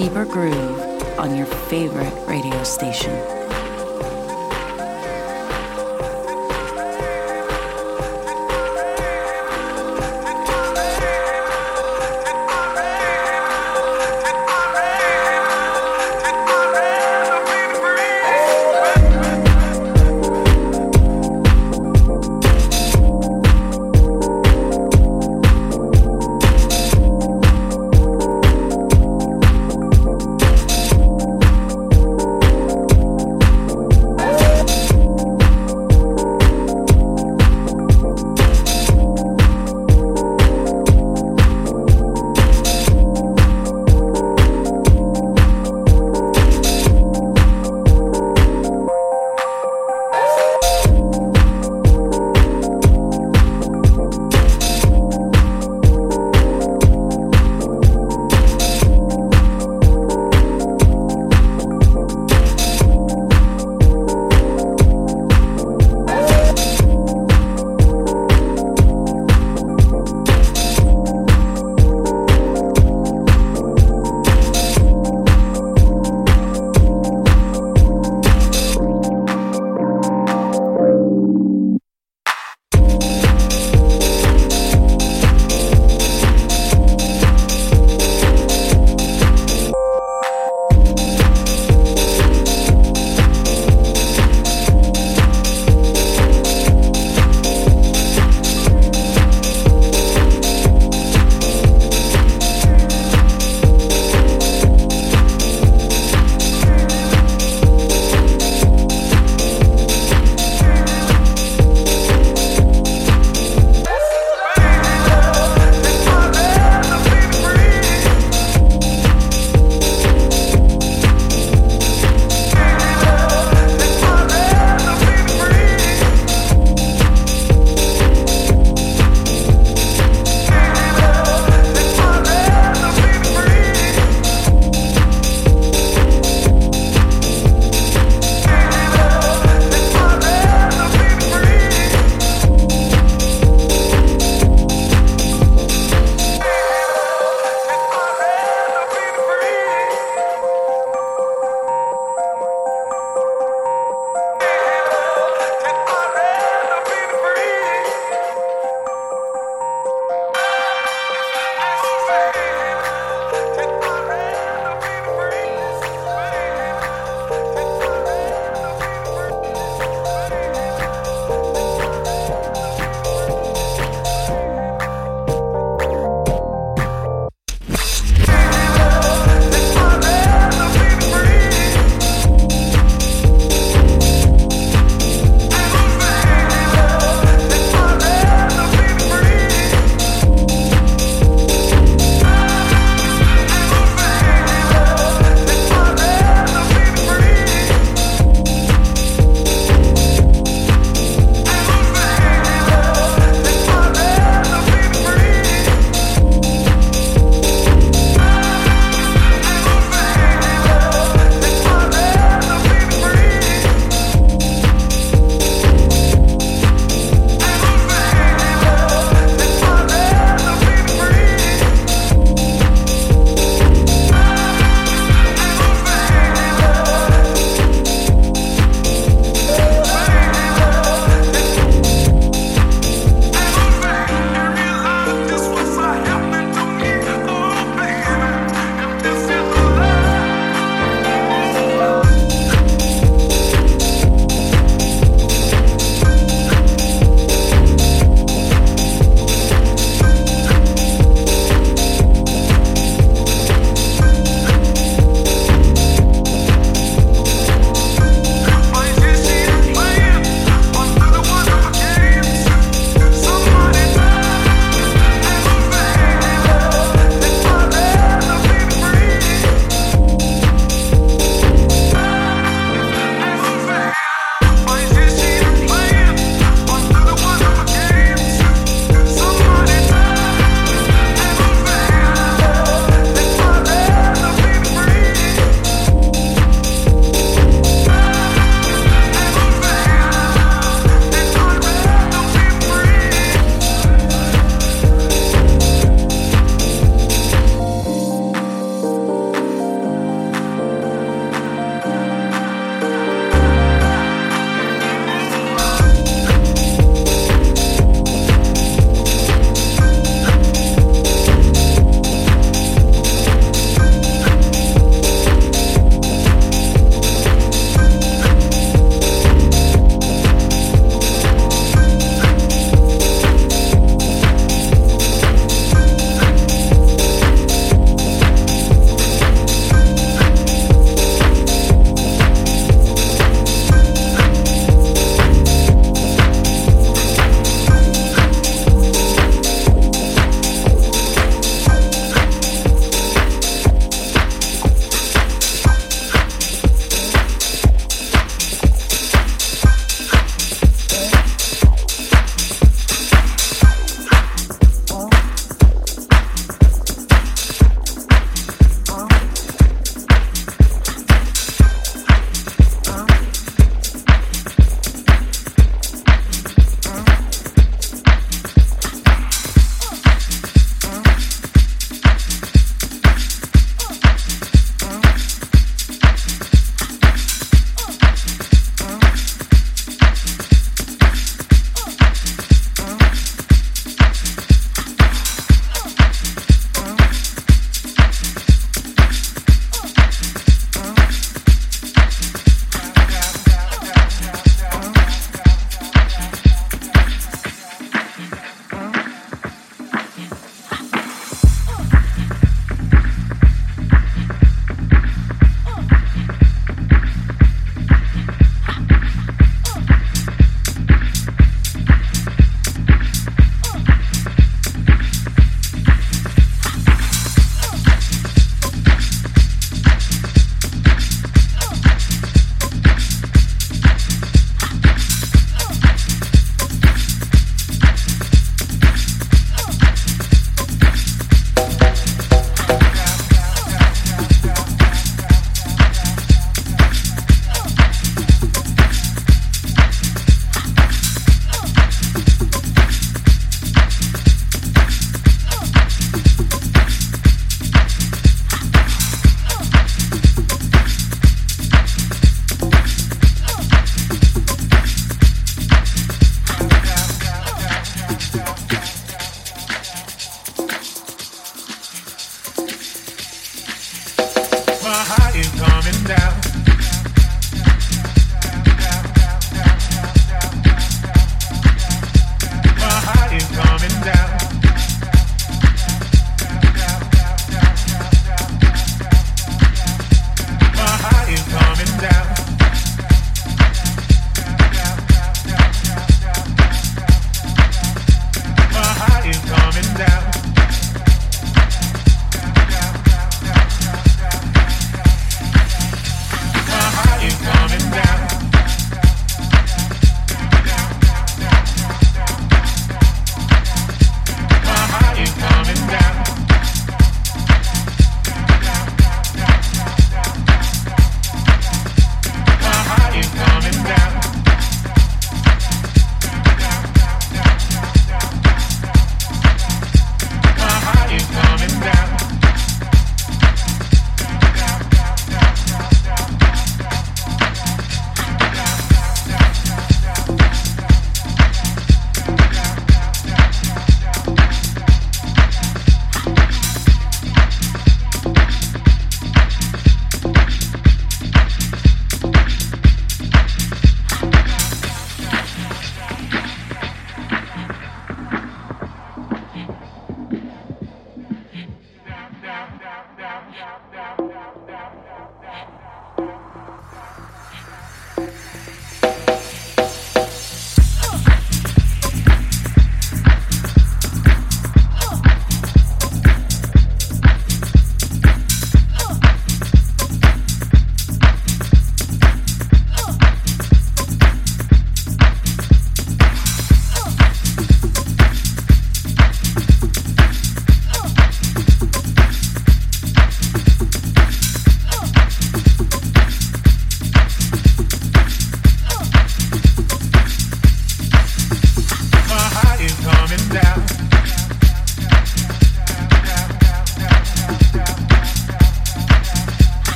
Deeper groove on your favorite radio station.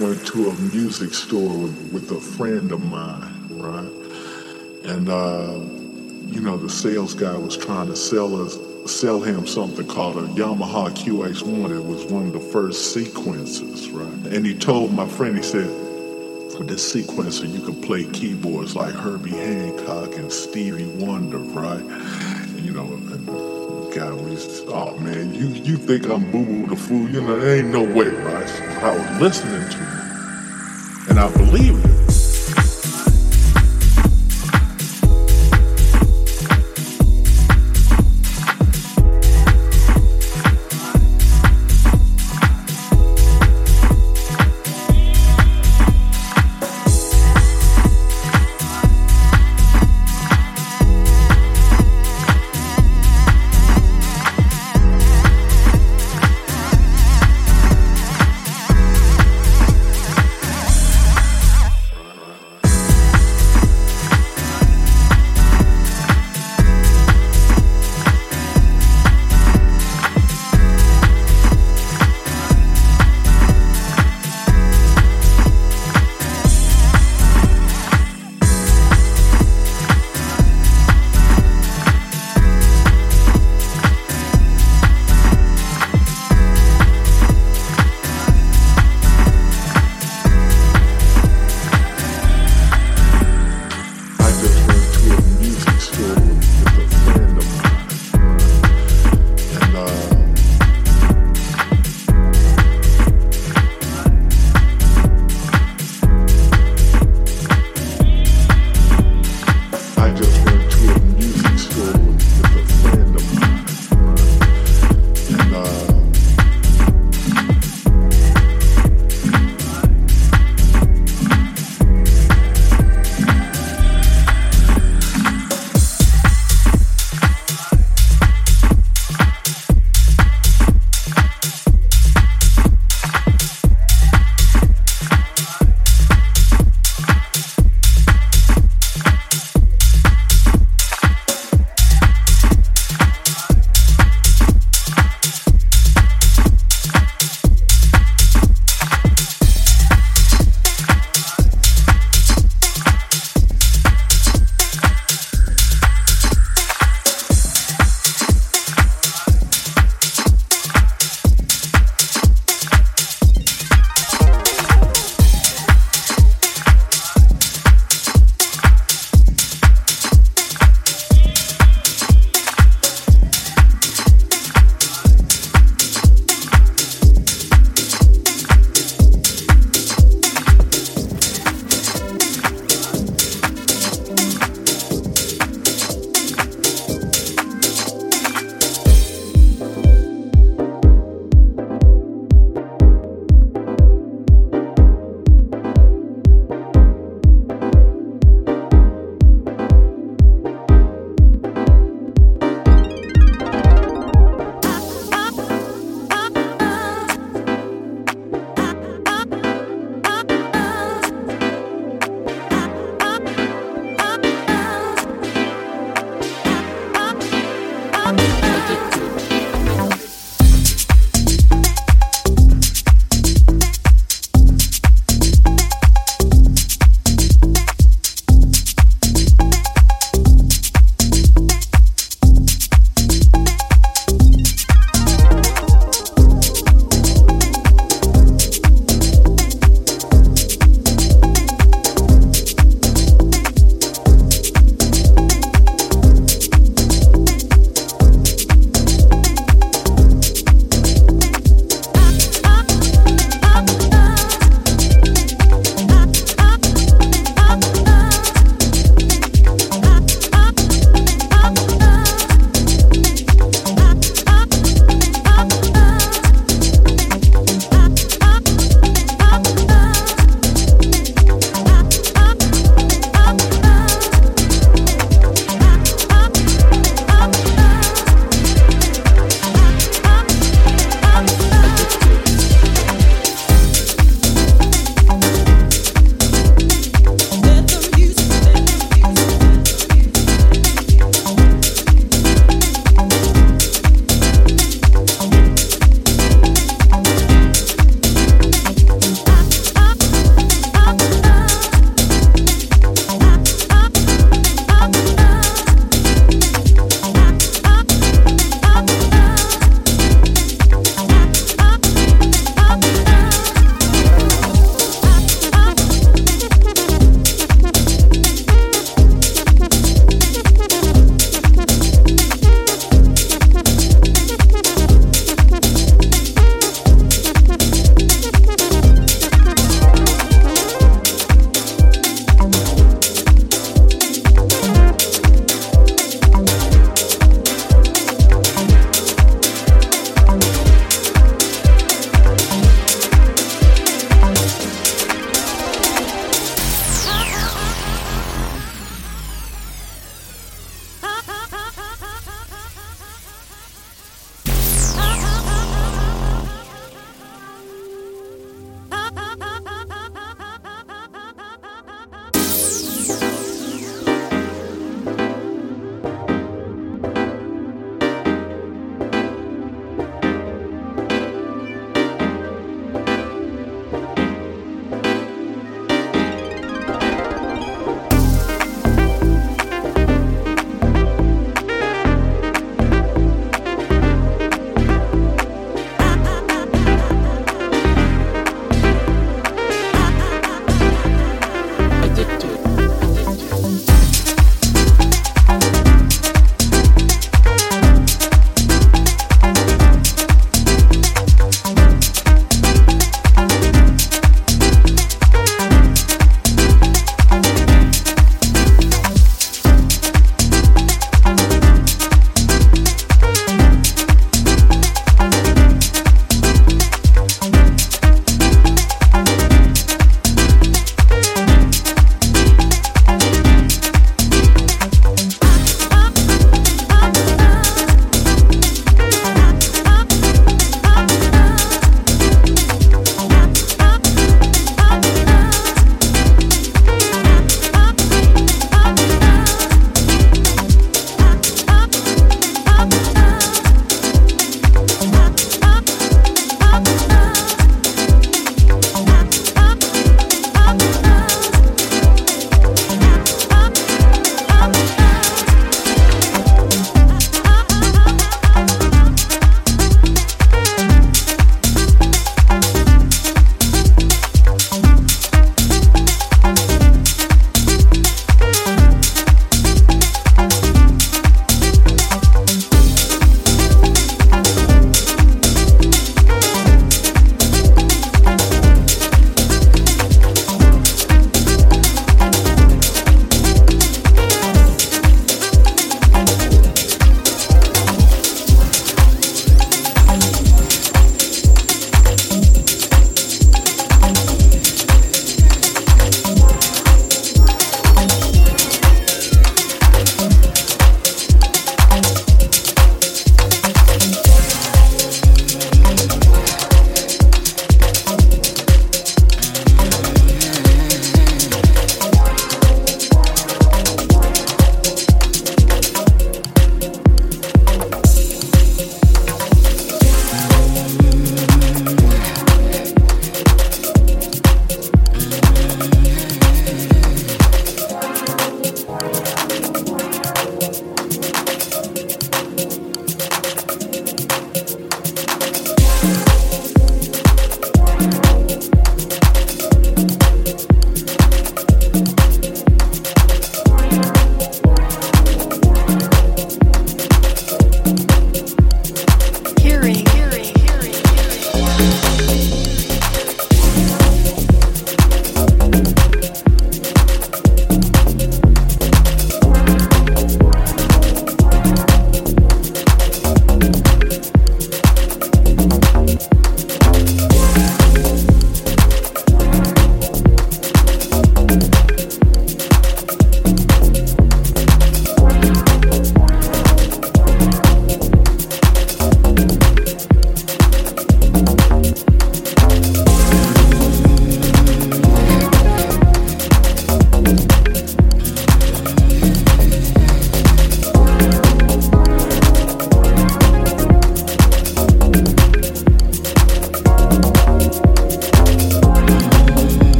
Went to a music store with, a friend of mine, right? And uh, you know, the sales guy was trying to sell us sell him something called a Yamaha QX1. It was one of the first sequences, right? And he told my friend, he said, with this sequencer, you can play keyboards like Herbie Hancock and Stevie Wonder, right? And, you know, and God was, oh man, you you think I'm boo boo the fool? You know, there ain't no way, right? I was listening to you, and I